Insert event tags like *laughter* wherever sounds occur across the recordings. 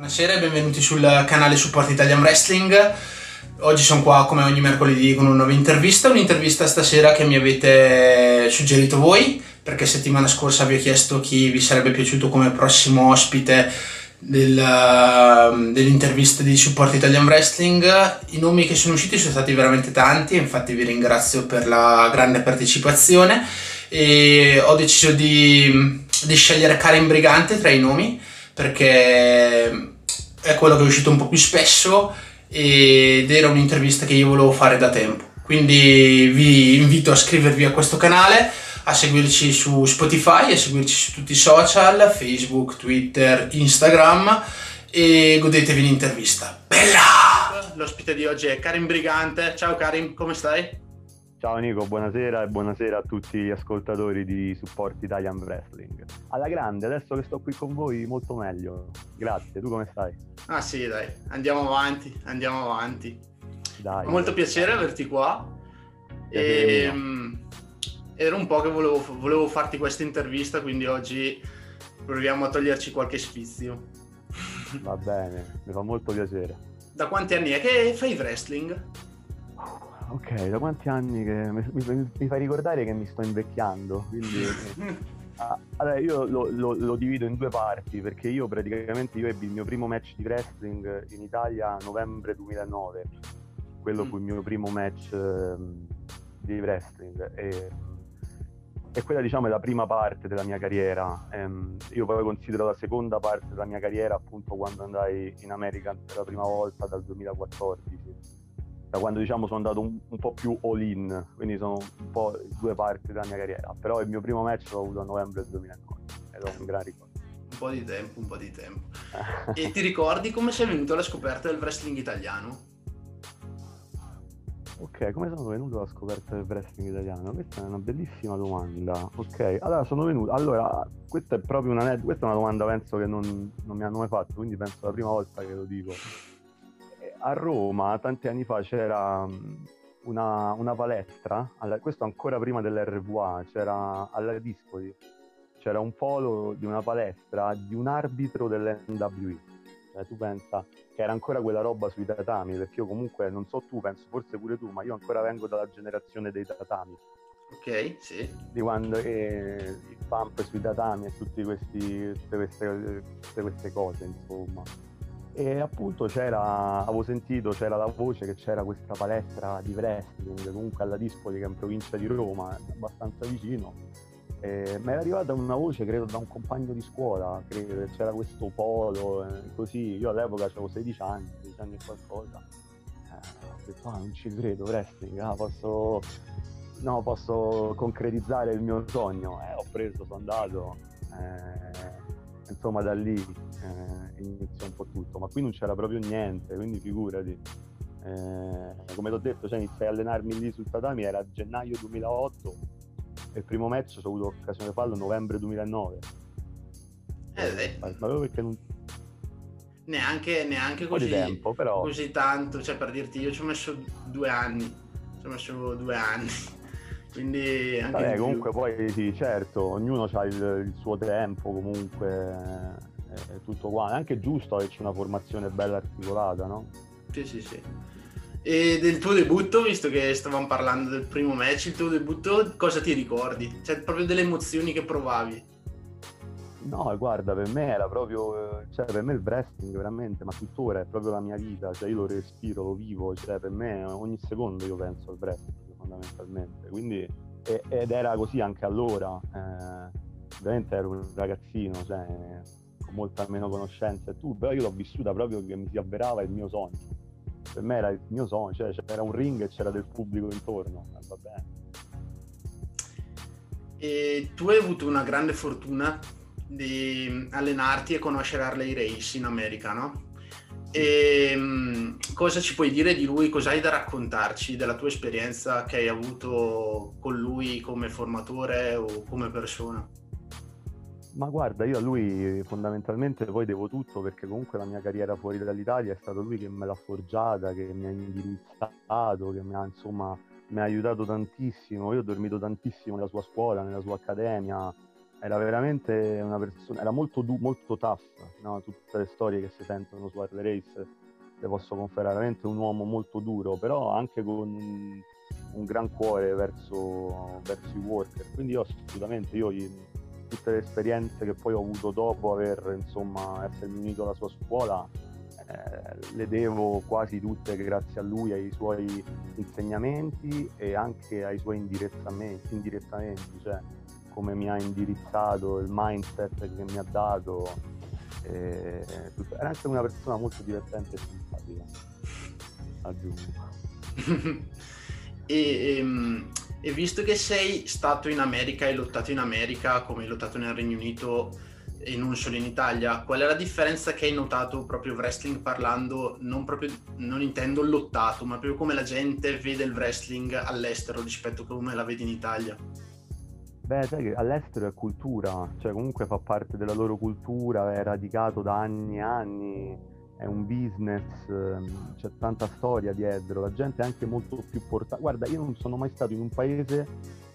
Buonasera e benvenuti sul canale Support Italian Wrestling. Oggi sono qua come ogni mercoledì con una nuova intervista, un'intervista stasera che mi avete suggerito voi, perché settimana scorsa vi ho chiesto chi vi sarebbe piaciuto come prossimo ospite del, dell'intervista di Support Italian Wrestling. I nomi che sono usciti sono stati veramente tanti, infatti vi ringrazio per la grande partecipazione e ho deciso di, di scegliere Karen Brigante tra i nomi perché è quello che è uscito un po' più spesso ed era un'intervista che io volevo fare da tempo. Quindi vi invito a iscrivervi a questo canale, a seguirci su Spotify, a seguirci su tutti i social, Facebook, Twitter, Instagram e godetevi l'intervista. Bella! L'ospite di oggi è Karim Brigante. Ciao Karim, come stai? Ciao Nico, buonasera e buonasera a tutti gli ascoltatori di Support Italian Wrestling. Alla grande, adesso che sto qui con voi molto meglio. Grazie, tu come stai? Ah sì, dai, andiamo avanti, andiamo avanti. Dai. Molto piacere averti qua. E, ehm, era un po' che volevo, volevo farti questa intervista, quindi oggi proviamo a toglierci qualche sfizio. Va bene, mi fa molto piacere. Da quanti anni è che fai wrestling? Ok, da quanti anni che mi, mi, mi fai ricordare che mi sto invecchiando, quindi... *laughs* ah, allora, io lo, lo, lo, divido in due parti perché io praticamente io ebbi il mio primo match di wrestling in Italia a novembre 2009, quello mm. fu il mio primo match eh, di wrestling e, e, quella diciamo è la prima parte della mia carriera. Ehm, io poi considero la seconda parte della mia carriera appunto quando andai in America per la prima volta dal 2014 da quando diciamo sono andato un, un, po' più all in, quindi sono un po' due parti della mia carriera, però il mio primo match l'ho avuto a novembre 2009 ed è un gran ricordo. Un po' di tempo, un po' di tempo. *laughs* e ti ricordi come sei venuto alla scoperta del wrestling italiano? Ok, come sono venuto alla scoperta del wrestling italiano? Questa è una bellissima domanda. Ok, allora sono venuto. Allora, questa è proprio una, questa è una domanda penso che non, non mi hanno mai fatto, quindi penso la prima volta che lo dico a Roma tanti anni fa c'era mm, una, una palestra, alla, questo ancora prima dell'RVA, c'era alla Dispoli, c'era un polo di una palestra di un arbitro dell'NWI. Eh, tu pensa che era ancora quella roba sui tatami, perché io comunque, non so tu, penso forse pure tu, ma io ancora vengo dalla generazione dei tatami. Ok, sì. Di quando eh, il pump sui tatami e tutte, queste, tutte queste cose, insomma. E appunto c'era, avevo sentito, c'era la voce che c'era questa palestra di wrestling comunque alla Dispoli che è in provincia di Roma, abbastanza vicino. E mi era arrivata una voce, credo, da un compagno di scuola, credo c'era questo polo, eh, così. Io all'epoca avevo 16 anni, 16 anni e qualcosa. Eh, ho detto, ah, non ci credo, wrestling, ah, posso, no, posso concretizzare il mio sogno. Eh, ho preso, sono andato. Eh, insomma da lì eh, inizia un po' tutto, ma qui non c'era proprio niente, quindi figurati. Eh, come ti ho detto, cioè, iniziai a allenarmi lì sul tatami, era gennaio 2008 e il primo match ho avuto occasione di farlo novembre 2009. Eh, eh. Ma proprio perché non... Neanche, neanche così, tempo, però... così tanto, cioè per dirti, io ci ho messo due anni, ci ho messo due anni. *laughs* Quindi anche Vabbè, comunque poi sì, certo, ognuno ha il, il suo tempo, comunque è tutto qua. È anche giusto averci una formazione bella articolata, no? Sì, sì, sì. E del tuo debutto, visto che stavamo parlando del primo match, il tuo debutto, cosa ti ricordi? Cioè, proprio delle emozioni che provavi? No, guarda, per me era proprio, cioè per me il wrestling veramente, ma tuttora è proprio la mia vita, cioè io lo respiro, lo vivo, cioè per me ogni secondo io penso al wrestling fondamentalmente. Quindi, ed era così anche allora. Eh, ovviamente ero un ragazzino, cioè, molta meno conoscenza e tu, però io l'ho vissuta proprio che mi si avverava il mio sogno. Per me era il mio sogno, cioè c'era un ring e c'era del pubblico intorno, eh, va bene. E tu hai avuto una grande fortuna di allenarti e conoscere Harley Race in America, no? E, ehm, cosa ci puoi dire di lui? Cosa hai da raccontarci della tua esperienza che hai avuto con lui come formatore o come persona? Ma guarda, io a lui fondamentalmente poi devo tutto perché comunque la mia carriera fuori dall'Italia è stato lui che me l'ha forgiata, che mi ha indirizzato, che mi ha insomma mi ha aiutato tantissimo. Io ho dormito tantissimo nella sua scuola, nella sua accademia, era veramente una persona, era molto, du- molto tough, no? tutte le storie che si sentono su Harley Race le posso confermare, veramente un uomo molto duro, però anche con un, gran cuore verso, verso, i worker, quindi io assolutamente, io tutte le esperienze che poi ho avuto dopo aver, insomma, essermi unito alla sua scuola, eh, le devo quasi tutte grazie a lui, ai suoi insegnamenti e anche ai suoi indirettamente, indirettamente cioè come mi ha indirizzato, il mindset che mi ha dato. Eh, era anche una persona molto divertente e simpatica, aggiungo. *laughs* e, ehm, e visto che sei stato in America e lottato in America come hai lottato nel Regno Unito e non solo in Italia, qual è la differenza che hai notato proprio wrestling parlando, non, proprio, non intendo lottato, ma proprio come la gente vede il wrestling all'estero rispetto a come la vede in Italia? Beh, sai che all'estero è cultura, cioè comunque fa parte della loro cultura, è radicato da anni e anni, è un business, ehm, c'è tanta storia dietro, la gente è anche molto più portata. Guarda, io non sono mai stato in un paese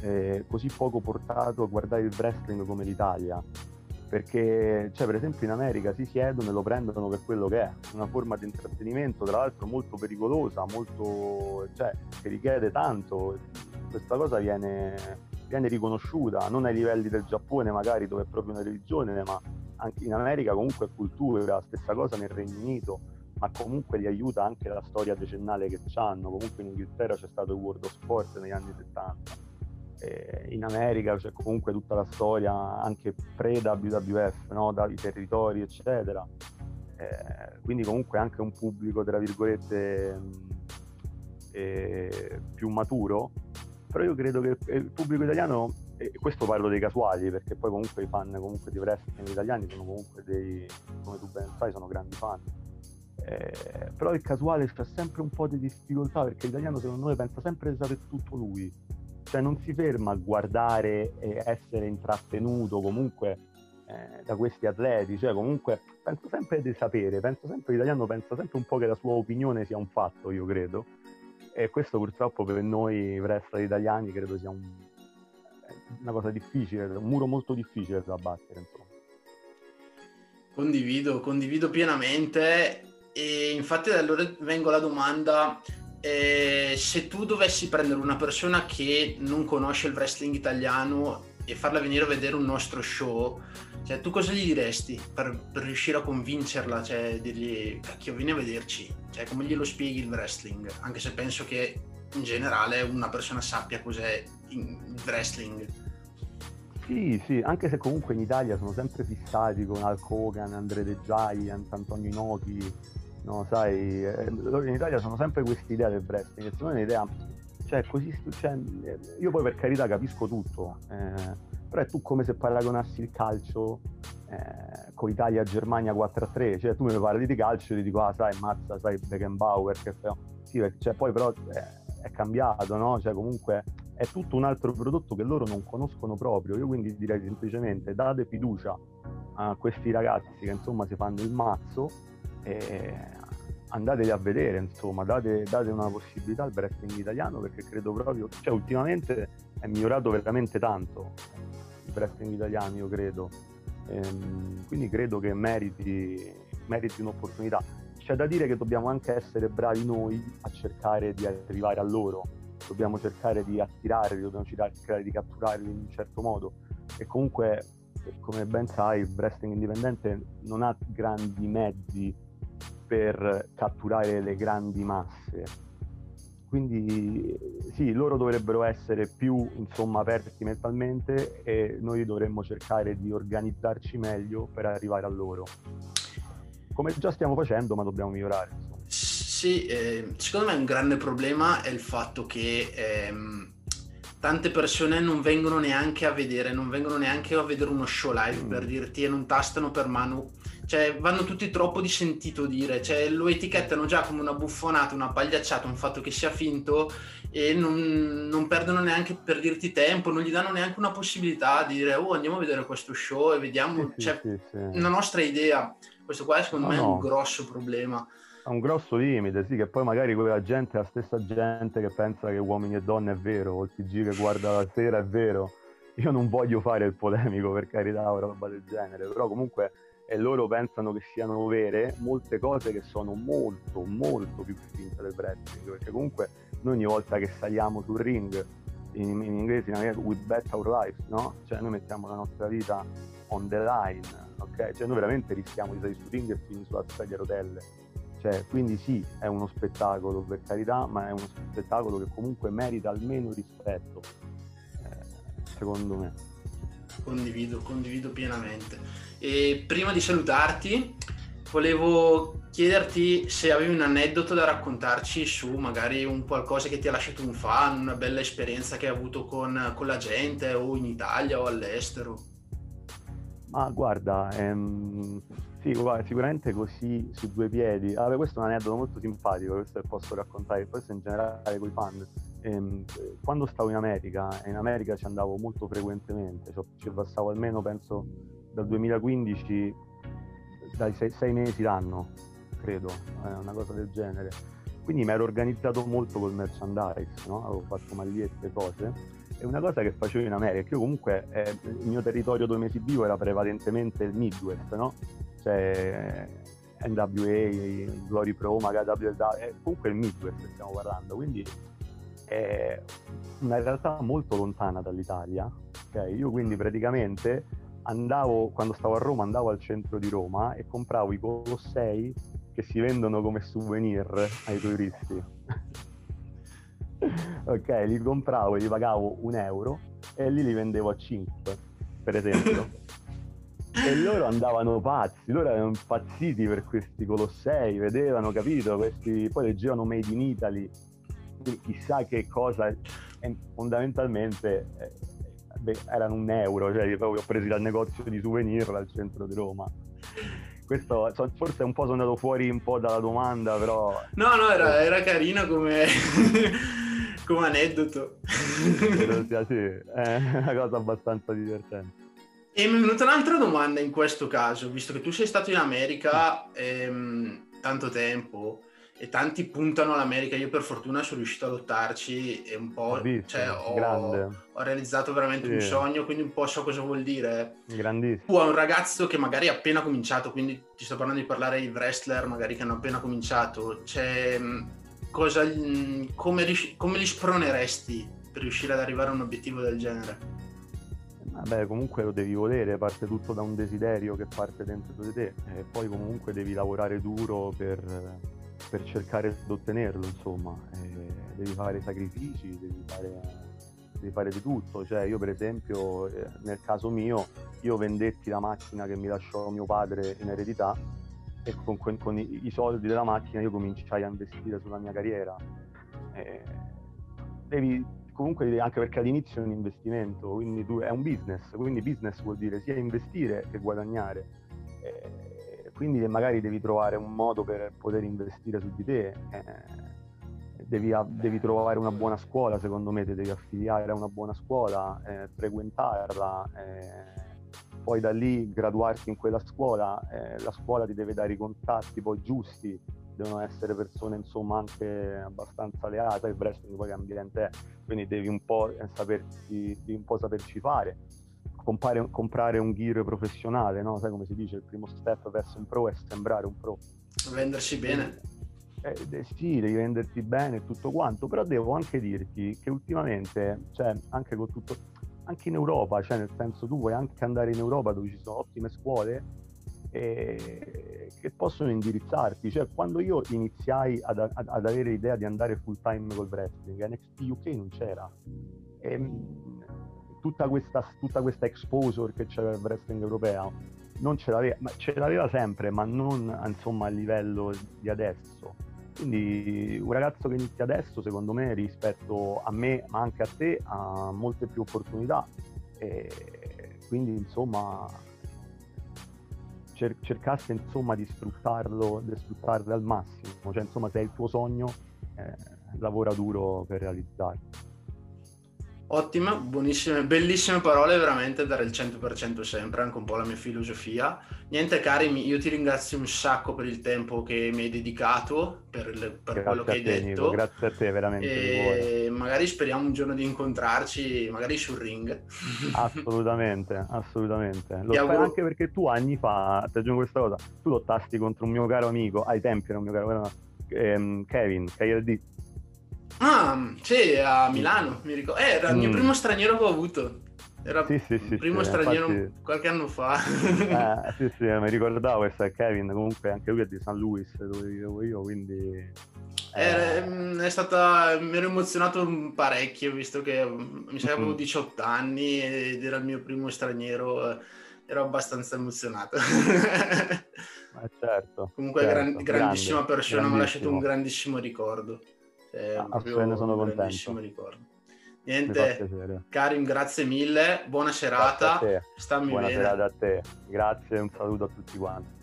eh, così poco portato a guardare il wrestling come l'Italia perché cioè, per esempio in America si siedono e lo prendono per quello che è, una forma di intrattenimento tra l'altro molto pericolosa, molto, cioè, che richiede tanto, questa cosa viene, viene riconosciuta, non ai livelli del Giappone magari dove è proprio una religione, ma anche in America comunque è cultura, stessa cosa nel Regno Unito, ma comunque li aiuta anche la storia decennale che hanno, comunque in Inghilterra c'è stato il World of Sport negli anni 70 eh, in America c'è comunque tutta la storia anche pre-WWF, no? dai territori eccetera, eh, quindi comunque anche un pubblico tra virgolette eh, più maturo, però io credo che il pubblico italiano, e questo parlo dei casuali perché poi comunque i fan comunque di wrestling italiani sono comunque dei, come tu ben sai, sono grandi fan. Eh, però il casuale c'è sempre un po' di difficoltà perché l'italiano secondo me pensa sempre di sapere tutto lui. Cioè non si ferma a guardare e essere intrattenuto comunque eh, da questi atleti, cioè comunque penso sempre di sapere, penso sempre l'italiano pensa sempre un po' che la sua opinione sia un fatto, io credo, e questo purtroppo per noi wrestler italiani credo sia un, una cosa difficile, un muro molto difficile da battere. Condivido, condivido pienamente e infatti da allora vengo alla domanda eh, se tu dovessi prendere una persona che non conosce il wrestling italiano e farla venire a vedere un nostro show, cioè, tu cosa gli diresti per, per riuscire a convincerla? Cioè, dirgli, cacchio, vieni a vederci. Cioè, come glielo spieghi il wrestling? Anche se penso che in generale una persona sappia cos'è il wrestling. Sì, sì, anche se comunque in Italia sono sempre fissati con Hulk Hogan, Andre The Giant, Antonio Inoki, no, sai, eh, in Italia sono sempre questa idea del wrestling, che secondo è un'idea, cioè così, cioè, io poi per carità capisco tutto, eh, però è tu come se paragonassi il calcio eh, con Italia-Germania 4-3, cioè tu mi parli di calcio e ti dico, ah sai, mazza, sai, Beckenbauer, che fa... Sì, cioè, poi però è, è cambiato, no? Cioè comunque è tutto un altro prodotto che loro non conoscono proprio, io quindi direi semplicemente date fiducia a questi ragazzi che insomma si fanno il mazzo e andateli a vedere, insomma, date, date, una possibilità al wrestling italiano perché credo proprio, cioè ultimamente è migliorato veramente tanto il wrestling italiano, io credo. Ehm, quindi credo che meriti, meriti un'opportunità. C'è da dire che dobbiamo anche essere bravi noi a cercare di arrivare a loro, dobbiamo cercare di attirarli, dobbiamo cercare di catturarli in un certo modo e comunque come ben sai il wrestling indipendente non ha grandi mezzi per catturare le grandi masse. Quindi sì, loro dovrebbero essere più insomma, aperti mentalmente e noi dovremmo cercare di organizzarci meglio per arrivare a loro. Come già stiamo facendo, ma dobbiamo migliorare. Sì, eh, secondo me un grande problema è il fatto che ehm, tante persone non vengono neanche a vedere, non vengono neanche a vedere uno show live mm. per dirti e non tastano per mano cioè vanno tutti troppo di sentito dire, cioè lo etichettano già come una buffonata, una pagliacciata, un fatto che sia finto e non, non, perdono neanche per dirti tempo, non gli danno neanche una possibilità di dire oh andiamo a vedere questo show e vediamo, sì, cioè, sì, sì. una nostra idea, questo qua secondo no, me è un grosso problema. È un grosso limite, sì, che poi magari quella gente è la stessa gente che pensa che uomini e donne è vero, o il TG che guarda la sera è vero, io non voglio fare il polemico per carità o roba del genere, però comunque e loro pensano che siano vere molte cose che sono molto molto più finte del wrestling perché comunque noi ogni volta che saliamo sul ring in, in inglese in we bet our lives no? cioè noi mettiamo la nostra vita on the line ok? cioè noi veramente rischiamo di salire sul ring e finire sulla sedia a rotelle cioè, quindi sì, è uno spettacolo per carità, ma è uno spettacolo che comunque merita almeno rispetto, eh, secondo me. Condivido, condivido pienamente. E prima di salutarti, volevo chiederti se avevi un aneddoto da raccontarci su magari un qualcosa che ti ha lasciato un fan, una bella esperienza che hai avuto con, con la gente o in Italia o all'estero. Ma guarda, ehm, sì, guarda, sicuramente così su due piedi. Allora, questo è un aneddoto molto simpatico, questo posso raccontare, questo in generale con i fan. Ehm, quando stavo in America, in America ci andavo molto frequentemente, cioè, ci passavo almeno, penso, dal 2015 dai sei, sei mesi l'anno, credo, eh, una cosa del genere. Quindi mi ero organizzato molto col merchandise, no? avevo fatto magliette, e cose. E una cosa che facevo in America, io comunque eh, il mio territorio dove mi esibivo era prevalentemente il Midwest, no? Cioè NWA, Glory Pro, magari WLW, eh, comunque il Midwest stiamo parlando, quindi è una realtà molto lontana dall'Italia. Okay? Io quindi praticamente andavo, quando stavo a Roma, andavo al centro di Roma e compravo i Colossei che si vendono come souvenir ai turisti. *laughs* ok, li compravo e li pagavo un euro e lì li vendevo a 5, per esempio. *laughs* e loro andavano pazzi, loro erano impazziti per questi Colossei, vedevano, capito? Questi, poi leggevano Made in Italy, chissà che cosa, e fondamentalmente... Eh, beh, erano un euro, cioè proprio ho presi dal negozio di souvenir al centro di Roma. Questo forse un po' sono andato fuori un po' dalla domanda, però... No, no, era, era carino come, come aneddoto. *laughs* Sì, è una cosa abbastanza divertente. E mi è venuta un'altra domanda in questo caso, visto che tu sei stato in America ehm, tanto tempo, e tanti puntano all'America. Io per fortuna sono riuscito ad adottarci e un po' visto, cioè, ho, ho, realizzato veramente sì. un sogno, quindi un po' so cosa vuol dire. Grandissimo. Tu hai un ragazzo che magari ha appena cominciato, quindi ti sto parlando di parlare di wrestler magari che hanno appena cominciato. Cioè, cosa, come, come li sproneresti per riuscire ad arrivare a un obiettivo del genere? Vabbè, comunque lo devi volere, parte tutto da un desiderio che parte dentro di te e poi comunque devi lavorare duro per per cercare di ottenerlo, insomma, eh, devi fare sacrifici, devi fare, devi fare, di tutto. Cioè, io per esempio, eh, nel caso mio, io vendetti la macchina che mi lasciò mio padre in eredità e con, con, con i, i, soldi della macchina io cominciai a investire sulla mia carriera. Eh, devi, comunque anche perché all'inizio è un investimento, quindi tu, è un business, quindi business vuol dire sia investire che guadagnare. Eh, quindi magari devi trovare un modo per poter investire su di te, eh, devi, devi, trovare una buona scuola, secondo me, ti devi affiliare a una buona scuola, eh, frequentarla, eh, poi da lì graduarti in quella scuola, eh, la scuola ti deve dare i contatti poi giusti, devono essere persone insomma anche abbastanza leate, il wrestling poi che ambiente è, quindi devi un po' saperci, devi un po' saperci fare compare, comprare un gear professionale, no? Sai come si dice, il primo step verso un pro è sembrare un pro. Vendersi bene. Eh, eh, sì, devi venderti bene e tutto quanto, però devo anche dirti che ultimamente, cioè anche con tutto, anche in Europa, cioè nel senso tu puoi anche andare in Europa dove ci sono ottime scuole eh, che possono indirizzarti. Cioè, quando io iniziai ad, ad, ad avere l'idea di andare full time col wrestling, NXT UK non c'era. E, ehm, tutta questa, tutta questa exposure che c'era il wrestling europeo non ce l'aveva, ma ce l'aveva sempre, ma non insomma, a livello di adesso. Quindi un ragazzo che inizia adesso, secondo me, rispetto a me, ma anche a te, ha molte più opportunità. E quindi, insomma, cer- cercasse insomma, di sfruttarlo, di sfruttarlo al massimo. Cioè, insomma, se è il tuo sogno, eh, lavora duro per realizzarlo. Ottima, buonissime, bellissime parole, veramente dare il 100% sempre, anche un po' la mia filosofia. Niente Karim, io ti ringrazio un sacco per il tempo che mi hai dedicato, per, le, per quello che hai te, detto. Nico, grazie a te, veramente. E magari speriamo un giorno di incontrarci, magari sul ring. Assolutamente, assolutamente. Lo spero anche perché tu anni fa, ti aggiungo questa cosa, tu lottasti contro un mio caro amico, ai tempi era un mio caro amico, ehm, Kevin, KLD Ah, sì, a Milano, mi ricordo. Eh, era il mio mm. primo straniero che ho avuto. Era sì, sì, il primo sì, straniero infatti... qualche anno fa. eh, *laughs* sì, sì, mi ricordavo questo è Kevin, comunque anche lui è di San Luis, dove vivevo io, quindi... Eh... mm, è stata... mi ero emozionato parecchio, visto che mi sa che avevo 18 mm. anni ed era il mio primo straniero, ero abbastanza emozionato. eh, certo. Comunque certo, gran... grandissima grande, persona, mi ha lasciato un grandissimo ricordo. È ah, ne sono contento. ricordo. Niente, Karim, grazie mille, buona serata. Stammi buona bene. serata a te, grazie e un saluto a tutti quanti.